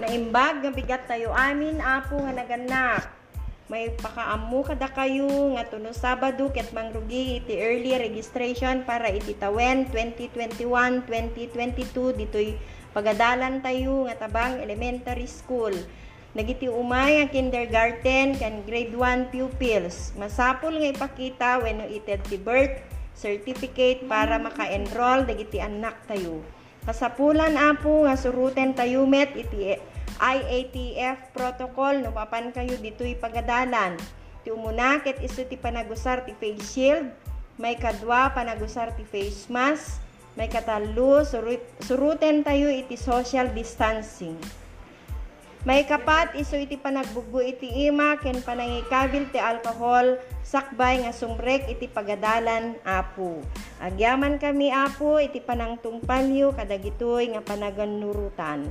Naimbag nga bigat tayo amin apo nga naganak. May pakaamu kada kayo nga tuno Sabado ket mangrugi iti early registration para iti tawen 2021-2022 ditoy pagadalan tayo nga tabang elementary school. Nagiti umay ang kindergarten kan grade 1 pupils. Masapol nga ipakita when ited ti birth certificate para maka-enroll dagiti anak tayo. Kasapulan apo nga suruten tayo met iti IATF protocol no papan kayo dito'y pagadalan. Ti umuna ket isu ti panagusar ti face shield, may kadwa panagusar ti face mask, may katalo surut, suruten tayo iti social distancing. May kapat iso iti panagbugo iti ima ken panangikabil ti alcohol sakbay nga sumrek iti pagadalan apo. Agyaman kami apo iti panangtungpalyo kadagitoy nga panaganurutan.